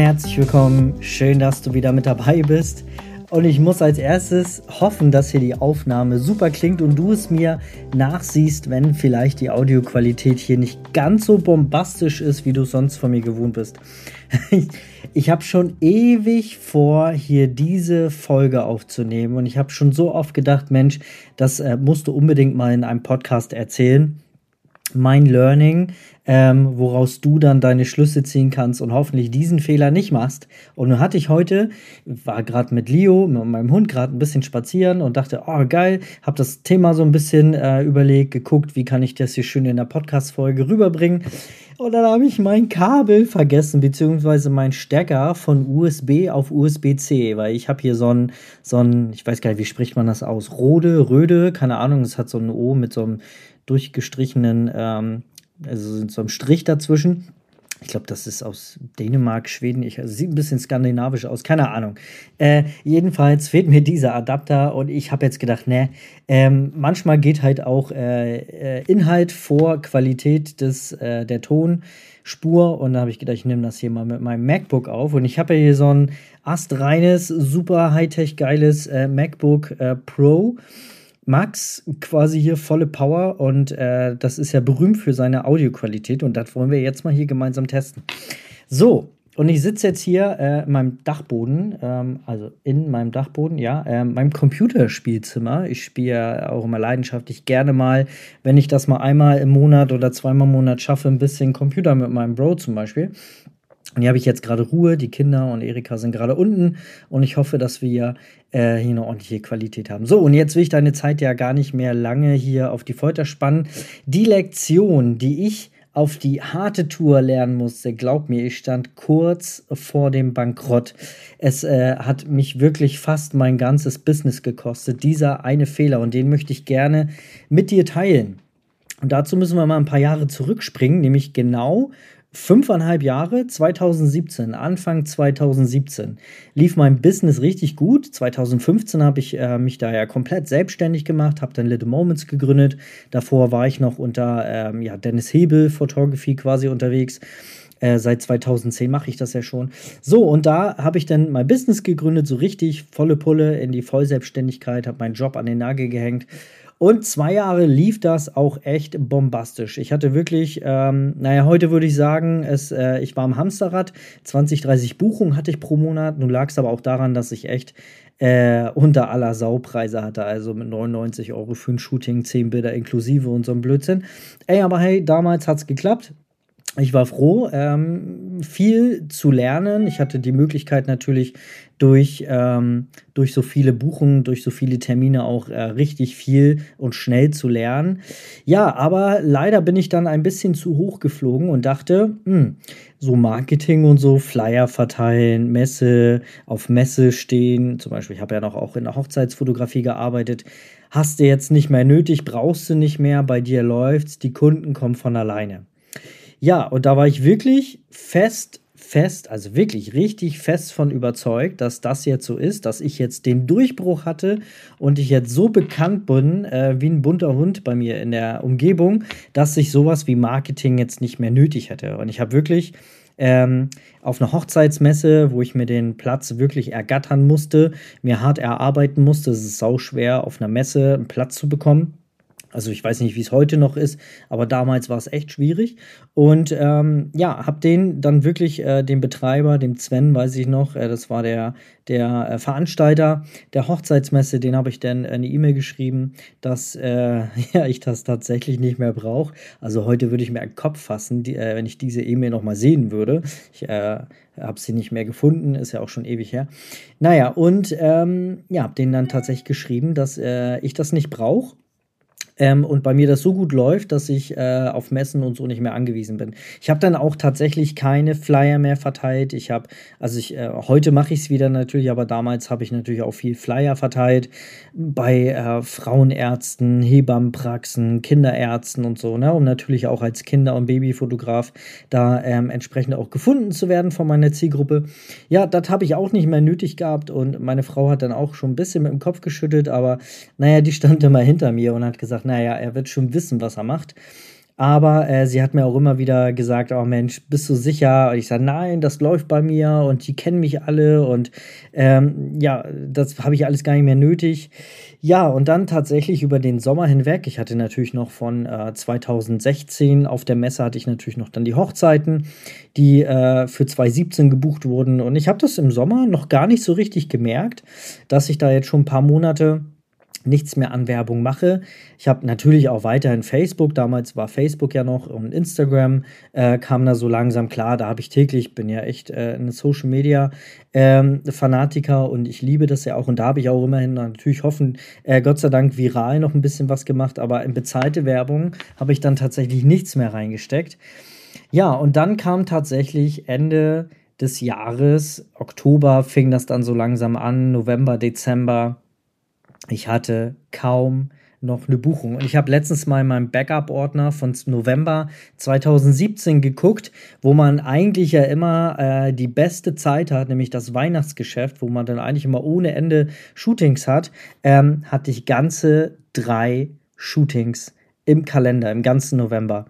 Herzlich willkommen. Schön, dass du wieder mit dabei bist. Und ich muss als erstes hoffen, dass hier die Aufnahme super klingt und du es mir nachsiehst, wenn vielleicht die Audioqualität hier nicht ganz so bombastisch ist, wie du sonst von mir gewohnt bist. Ich, ich habe schon ewig vor, hier diese Folge aufzunehmen und ich habe schon so oft gedacht, Mensch, das äh, musst du unbedingt mal in einem Podcast erzählen mein Learning, ähm, woraus du dann deine Schlüsse ziehen kannst und hoffentlich diesen Fehler nicht machst. Und nun hatte ich heute, war gerade mit Leo, mit meinem Hund gerade ein bisschen spazieren und dachte, oh geil, habe das Thema so ein bisschen äh, überlegt, geguckt, wie kann ich das hier schön in der Podcast-Folge rüberbringen. Und dann habe ich mein Kabel vergessen, beziehungsweise mein Stecker von USB auf USB-C, weil ich habe hier so ein, so ein, ich weiß gar nicht, wie spricht man das aus? Rode, Röde, keine Ahnung, es hat so ein O mit so einem durchgestrichenen, ähm, also so einem Strich dazwischen. Ich glaube, das ist aus Dänemark, Schweden. Ich, also sieht ein bisschen skandinavisch aus, keine Ahnung. Äh, jedenfalls fehlt mir dieser Adapter und ich habe jetzt gedacht, ne, ähm, manchmal geht halt auch äh, äh, Inhalt vor Qualität des, äh, der Tonspur und da habe ich gedacht, ich nehme das hier mal mit meinem MacBook auf und ich habe ja hier so ein astreines, super Hightech geiles äh, MacBook äh, Pro Max quasi hier volle Power und äh, das ist ja berühmt für seine Audioqualität und das wollen wir jetzt mal hier gemeinsam testen. So, und ich sitze jetzt hier äh, in meinem Dachboden, ähm, also in meinem Dachboden, ja, äh, meinem Computerspielzimmer. Ich spiele auch immer leidenschaftlich gerne mal, wenn ich das mal einmal im Monat oder zweimal im Monat schaffe, ein bisschen Computer mit meinem Bro zum Beispiel. Und hier habe ich jetzt gerade Ruhe, die Kinder und Erika sind gerade unten und ich hoffe, dass wir äh, hier eine ordentliche Qualität haben. So, und jetzt will ich deine Zeit ja gar nicht mehr lange hier auf die Folter spannen. Die Lektion, die ich auf die harte Tour lernen musste, glaub mir, ich stand kurz vor dem Bankrott. Es äh, hat mich wirklich fast mein ganzes Business gekostet, dieser eine Fehler und den möchte ich gerne mit dir teilen. Und dazu müssen wir mal ein paar Jahre zurückspringen, nämlich genau fünfeinhalb Jahre, 2017, Anfang 2017, lief mein Business richtig gut. 2015 habe ich äh, mich da ja komplett selbstständig gemacht, habe dann Little Moments gegründet. Davor war ich noch unter ähm, ja, Dennis Hebel Photography quasi unterwegs. Äh, seit 2010 mache ich das ja schon. So, und da habe ich dann mein Business gegründet, so richtig volle Pulle in die Vollselbstständigkeit, habe meinen Job an den Nagel gehängt und zwei Jahre lief das auch echt bombastisch. Ich hatte wirklich, ähm, naja, heute würde ich sagen, es, äh, ich war am Hamsterrad. 20, 30 Buchungen hatte ich pro Monat. Nun lag es aber auch daran, dass ich echt äh, unter aller Saupreise hatte. Also mit 99 Euro für ein Shooting, 10 Bilder inklusive und so ein Blödsinn. Ey, aber hey, damals hat es geklappt ich war froh, ähm, viel zu lernen. Ich hatte die Möglichkeit natürlich durch, ähm, durch so viele Buchungen, durch so viele Termine auch äh, richtig viel und schnell zu lernen. Ja, aber leider bin ich dann ein bisschen zu hoch geflogen und dachte, mh, hm, so Marketing und so, Flyer verteilen, Messe, auf Messe stehen. Zum Beispiel, ich habe ja noch auch in der Hochzeitsfotografie gearbeitet. Hast du jetzt nicht mehr nötig, brauchst du nicht mehr, bei dir läuft's, die Kunden kommen von alleine. Ja, und da war ich wirklich fest, fest, also wirklich richtig fest von überzeugt, dass das jetzt so ist, dass ich jetzt den Durchbruch hatte und ich jetzt so bekannt bin äh, wie ein bunter Hund bei mir in der Umgebung, dass ich sowas wie Marketing jetzt nicht mehr nötig hätte. Und ich habe wirklich ähm, auf einer Hochzeitsmesse, wo ich mir den Platz wirklich ergattern musste, mir hart erarbeiten musste. Es ist sau schwer, auf einer Messe einen Platz zu bekommen. Also ich weiß nicht, wie es heute noch ist, aber damals war es echt schwierig. Und ähm, ja, habe den dann wirklich, äh, den Betreiber, dem Sven, weiß ich noch, äh, das war der, der äh, Veranstalter der Hochzeitsmesse, den habe ich dann eine E-Mail geschrieben, dass äh, ja, ich das tatsächlich nicht mehr brauche. Also heute würde ich mir einen Kopf fassen, die, äh, wenn ich diese E-Mail nochmal sehen würde. Ich äh, habe sie nicht mehr gefunden, ist ja auch schon ewig her. Naja, und ähm, ja, habe denen dann tatsächlich geschrieben, dass ich das nicht brauche ähm, und bei mir das so gut läuft, dass ich äh, auf Messen und so nicht mehr angewiesen bin. Ich habe dann auch tatsächlich keine Flyer mehr verteilt. Ich habe, also ich, äh, heute mache ich es wieder natürlich, aber damals habe ich natürlich auch viel Flyer verteilt bei äh, Frauenärzten, Hebammenpraxen, Kinderärzten und so, ne, um natürlich auch als Kinder- und Babyfotograf da ähm, entsprechend auch gefunden zu werden von meiner Zielgruppe. Ja, das habe ich auch nicht mehr nötig gehabt und meine Frau hat dann auch schon ein bisschen mit dem Kopf geschüttelt, aber naja, die stand immer hinter mir und hat gesagt, naja, er wird schon wissen, was er macht. Aber äh, sie hat mir auch immer wieder gesagt, oh Mensch, bist du sicher? Und ich sage, nein, das läuft bei mir und die kennen mich alle und ähm, ja, das habe ich alles gar nicht mehr nötig. Ja, und dann tatsächlich über den Sommer hinweg, ich hatte natürlich noch von äh, 2016 auf der Messe hatte ich natürlich noch dann die Hochzeiten, die äh, für 2017 gebucht wurden. Und ich habe das im Sommer noch gar nicht so richtig gemerkt, dass ich da jetzt schon ein paar Monate nichts mehr an Werbung mache. Ich habe natürlich auch weiterhin Facebook, damals war Facebook ja noch und Instagram äh, kam da so langsam klar, da habe ich täglich, bin ja echt äh, ein Social Media ähm, Fanatiker und ich liebe das ja auch. Und da habe ich auch immerhin natürlich hoffen, äh, Gott sei Dank viral noch ein bisschen was gemacht, aber in bezahlte Werbung habe ich dann tatsächlich nichts mehr reingesteckt. Ja, und dann kam tatsächlich Ende des Jahres, Oktober fing das dann so langsam an, November, Dezember, ich hatte kaum noch eine Buchung. Und ich habe letztens mal in meinem Backup-Ordner von November 2017 geguckt, wo man eigentlich ja immer äh, die beste Zeit hat, nämlich das Weihnachtsgeschäft, wo man dann eigentlich immer ohne Ende Shootings hat, ähm, hatte ich ganze drei Shootings im Kalender, im ganzen November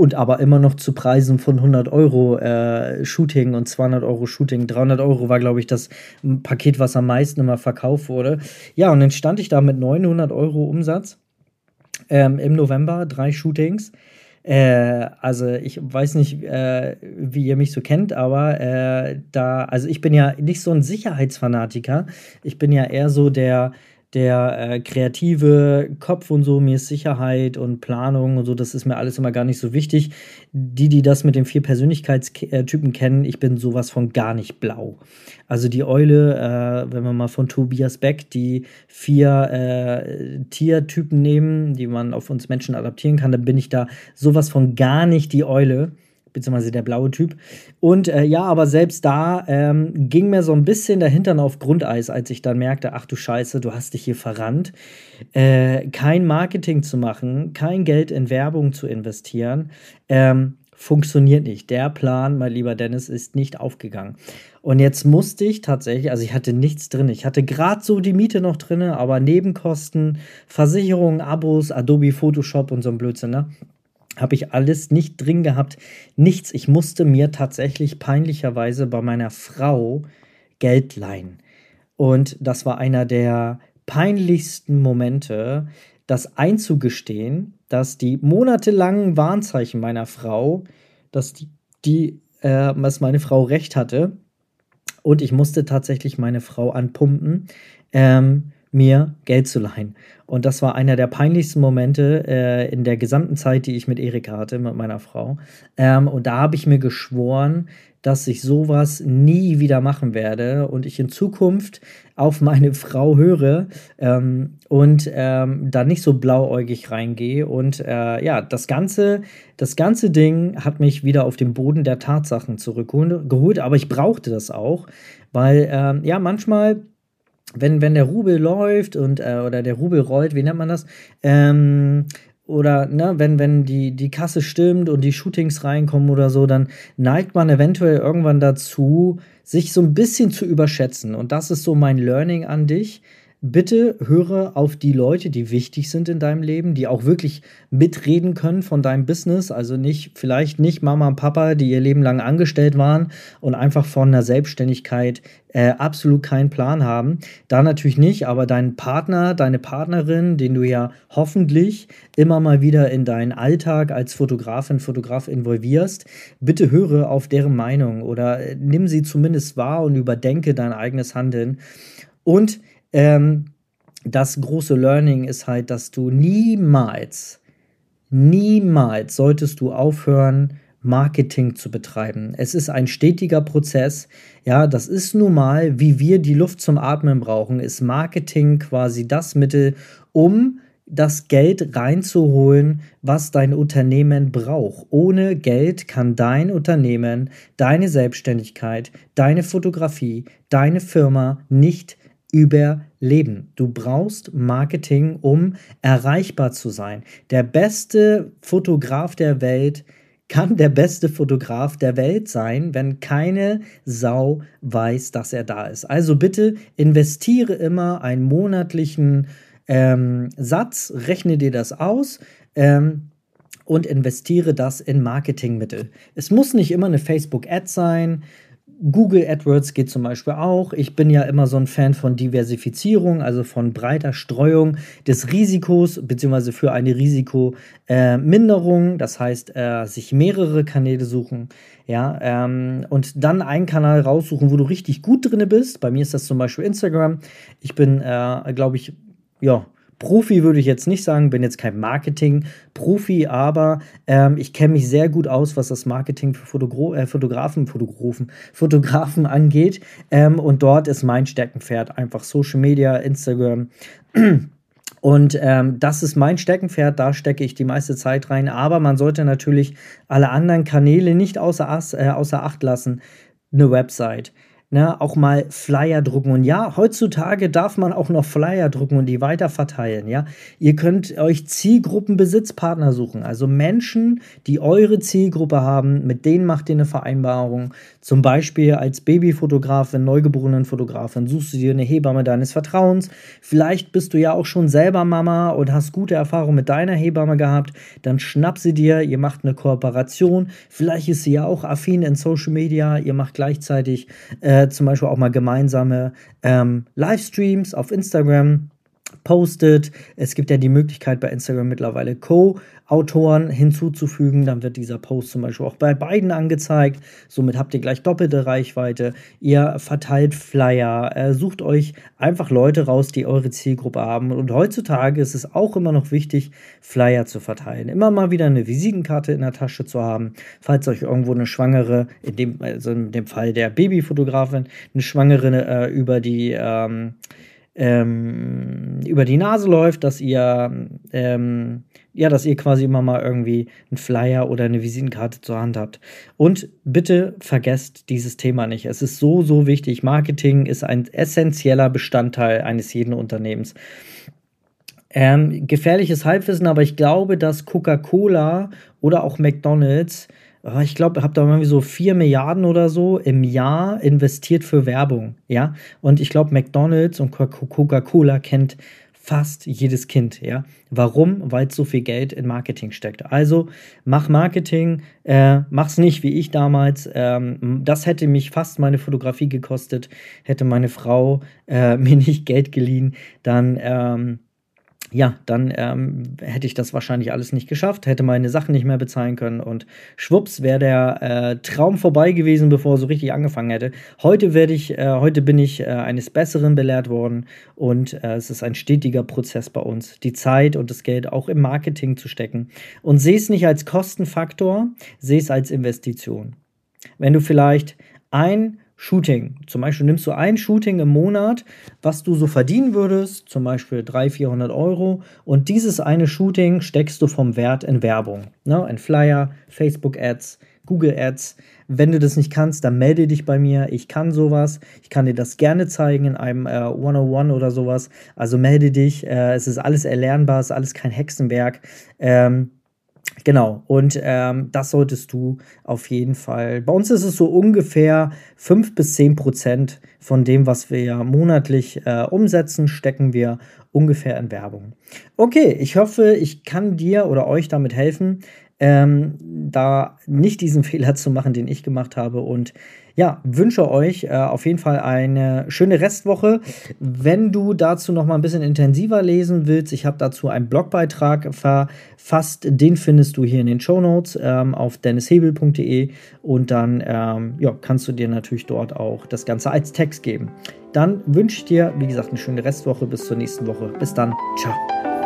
und aber immer noch zu Preisen von 100 Euro äh, Shooting und 200 Euro Shooting. 300 Euro war, glaube ich, das Paket, was am meisten immer verkauft wurde. Ja, und dann stand ich da mit 900 Euro Umsatz ähm, im November, drei Shootings. Äh, also ich weiß nicht, äh, wie ihr mich so kennt, aber äh, da, also ich bin ja nicht so ein Sicherheitsfanatiker. Ich bin ja eher so der, der äh, kreative Kopf und so, mir ist Sicherheit und Planung und so, das ist mir alles immer gar nicht so wichtig. Die, die das mit den vier Persönlichkeitstypen kennen, ich bin sowas von gar nicht blau. Also die Eule, äh, wenn wir mal von Tobias Beck die vier äh, Tiertypen nehmen, die man auf uns Menschen adaptieren kann, dann bin ich da sowas von gar nicht die Eule beziehungsweise der blaue Typ. Und äh, ja, aber selbst da ähm, ging mir so ein bisschen der Hintern auf Grundeis, als ich dann merkte, ach du Scheiße, du hast dich hier verrannt. Äh, kein Marketing zu machen, kein Geld in Werbung zu investieren, ähm, funktioniert nicht. Der Plan, mein lieber Dennis, ist nicht aufgegangen. Und jetzt musste ich tatsächlich, also ich hatte nichts drin. Ich hatte gerade so die Miete noch drin, aber Nebenkosten, Versicherungen, Abos, Adobe Photoshop und so ein Blödsinn, ne? Habe ich alles nicht drin gehabt, nichts. Ich musste mir tatsächlich peinlicherweise bei meiner Frau Geld leihen. Und das war einer der peinlichsten Momente, das einzugestehen, dass die monatelangen Warnzeichen meiner Frau, dass die, die äh, dass meine Frau recht hatte. Und ich musste tatsächlich meine Frau anpumpen, ähm, mir Geld zu leihen. Und das war einer der peinlichsten Momente äh, in der gesamten Zeit, die ich mit Erika hatte, mit meiner Frau. Ähm, und da habe ich mir geschworen, dass ich sowas nie wieder machen werde und ich in Zukunft auf meine Frau höre ähm, und ähm, da nicht so blauäugig reingehe. Und äh, ja, das ganze, das ganze Ding hat mich wieder auf den Boden der Tatsachen zurückgeholt, aber ich brauchte das auch, weil ähm, ja, manchmal wenn, wenn der Rubel läuft und äh, oder der Rubel rollt, wie nennt man das? Ähm, oder ne, wenn, wenn die, die Kasse stimmt und die Shootings reinkommen oder so, dann neigt man eventuell irgendwann dazu, sich so ein bisschen zu überschätzen. Und das ist so mein Learning an dich bitte höre auf die Leute, die wichtig sind in deinem Leben, die auch wirklich mitreden können von deinem Business. Also nicht, vielleicht nicht Mama und Papa, die ihr Leben lang angestellt waren und einfach von einer Selbstständigkeit äh, absolut keinen Plan haben. Da natürlich nicht, aber dein Partner, deine Partnerin, den du ja hoffentlich immer mal wieder in deinen Alltag als Fotografin, Fotograf involvierst, bitte höre auf deren Meinung oder äh, nimm sie zumindest wahr und überdenke dein eigenes Handeln. Und ähm, das große Learning ist halt, dass du niemals, niemals solltest du aufhören, Marketing zu betreiben. Es ist ein stetiger Prozess. Ja, das ist nun mal, wie wir die Luft zum Atmen brauchen, ist Marketing quasi das Mittel, um das Geld reinzuholen, was dein Unternehmen braucht. Ohne Geld kann dein Unternehmen, deine Selbstständigkeit, deine Fotografie, deine Firma nicht überleben. Du brauchst Marketing, um erreichbar zu sein. Der beste Fotograf der Welt kann der beste Fotograf der Welt sein, wenn keine Sau weiß, dass er da ist. Also bitte investiere immer einen monatlichen ähm, Satz, rechne dir das aus. Ähm, und investiere das in Marketingmittel. Es muss nicht immer eine Facebook-Ad sein. Google AdWords geht zum Beispiel auch. Ich bin ja immer so ein Fan von Diversifizierung, also von breiter Streuung des Risikos, beziehungsweise für eine Risikominderung. Das heißt, äh, sich mehrere Kanäle suchen, ja, ähm, und dann einen Kanal raussuchen, wo du richtig gut drin bist. Bei mir ist das zum Beispiel Instagram. Ich bin, äh, glaube ich, ja, Profi würde ich jetzt nicht sagen, bin jetzt kein Marketing-Profi, aber ähm, ich kenne mich sehr gut aus, was das Marketing für Fotogra äh, Fotografen, Fotografen, Fotografen angeht. Ähm, und dort ist mein Steckenpferd einfach Social Media, Instagram. Und ähm, das ist mein Steckenpferd, da stecke ich die meiste Zeit rein. Aber man sollte natürlich alle anderen Kanäle nicht außer, äh, außer Acht lassen. Eine Website, ne, auch mal Flyer drucken. Und ja, heutzutage darf man auch noch Flyer drucken und die weiter verteilen. Ja, ihr könnt euch Zielgruppenbesitzpartner suchen, also Menschen, die eure Zielgruppe haben, mit denen macht ihr eine Vereinbarung. Zum Beispiel als Babyfotografin, neugeborenen Fotografin, suchst du dir eine Hebamme deines Vertrauens. Vielleicht bist du ja auch schon selber Mama und hast gute Erfahrungen mit deiner Hebamme gehabt. Dann schnapp sie dir, ihr macht eine Kooperation. Vielleicht ist sie ja auch affin in Social Media. Ihr macht gleichzeitig äh, äh, zum Beispiel auch mal gemeinsame ähm, Livestreams auf Instagram postet. Es gibt ja die Möglichkeit bei Instagram mittlerweile Co-Autoren hinzuzufügen. Dann wird dieser Post zum Beispiel auch bei beiden angezeigt. Somit habt ihr gleich doppelte Reichweite. Ihr verteilt Flyer, äh, sucht euch einfach Leute raus, die eure Zielgruppe haben. Und heutzutage ist es auch immer noch wichtig, Flyer zu verteilen. Immer mal wieder eine Visitenkarte in der Tasche zu haben, falls euch irgendwo eine Schwangere, in dem, also in dem Fall der Babyfotografin, eine Schwangere äh, über die ähm, ähm, über die Nase läuft, dass ihr, ähm, ja, dass ihr quasi immer mal irgendwie einen Flyer oder eine Visitenkarte zur Hand habt. Und bitte vergesst dieses Thema nicht. Es ist so, so wichtig. Marketing ist ein essentieller Bestandteil eines jeden Unternehmens. Ähm, gefährliches Halbwissen, aber ich glaube, dass Coca-Cola oder auch McDonald's ich glaube, habt da irgendwie so 4 Milliarden oder so im Jahr investiert für Werbung, ja. Und ich glaube, McDonalds und Coca-Cola kennt fast jedes Kind, ja. Warum? Weil so viel Geld in Marketing steckt. Also mach Marketing, äh, mach's nicht wie ich damals. Ähm, das hätte mich fast meine Fotografie gekostet, hätte meine Frau äh, mir nicht Geld geliehen, dann ähm, ja, dann ähm, hätte ich das wahrscheinlich alles nicht geschafft, hätte meine Sachen nicht mehr bezahlen können und schwupps wäre der äh, Traum vorbei gewesen, bevor er so richtig angefangen hätte. Heute werde ich, äh, heute bin ich äh, eines Besseren belehrt worden und äh, es ist ein stetiger Prozess bei uns, die Zeit und das Geld auch im Marketing zu stecken und sehe es nicht als Kostenfaktor, sehe es als Investition. Wenn du vielleicht ein Shooting. Zum Beispiel nimmst du ein Shooting im Monat, was du so verdienen würdest, zum Beispiel 300, 400 Euro, und dieses eine Shooting steckst du vom Wert in Werbung. Ne? In Flyer, Facebook-Ads, Google-Ads. Wenn du das nicht kannst, dann melde dich bei mir. Ich kann sowas. Ich kann dir das gerne zeigen in einem äh, 101 oder sowas. Also melde dich. Äh, es ist alles erlernbar, es ist alles kein Hexenwerk. Ähm, Genau, und ähm, das solltest du auf jeden Fall. Bei uns ist es so ungefähr 5 bis 10 Prozent von dem, was wir monatlich äh, umsetzen, stecken wir ungefähr in Werbung. Okay, ich hoffe, ich kann dir oder euch damit helfen, ähm, da nicht diesen Fehler zu machen, den ich gemacht habe. Und ja, wünsche euch äh, auf jeden Fall eine schöne Restwoche. Wenn du dazu noch mal ein bisschen intensiver lesen willst, ich habe dazu einen Blogbeitrag verfasst. Den findest du hier in den Show Notes ähm, auf dennishebel.de und dann ähm, ja, kannst du dir natürlich dort auch das Ganze als Text geben. Dann wünsche ich dir, wie gesagt, eine schöne Restwoche. Bis zur nächsten Woche. Bis dann. Ciao.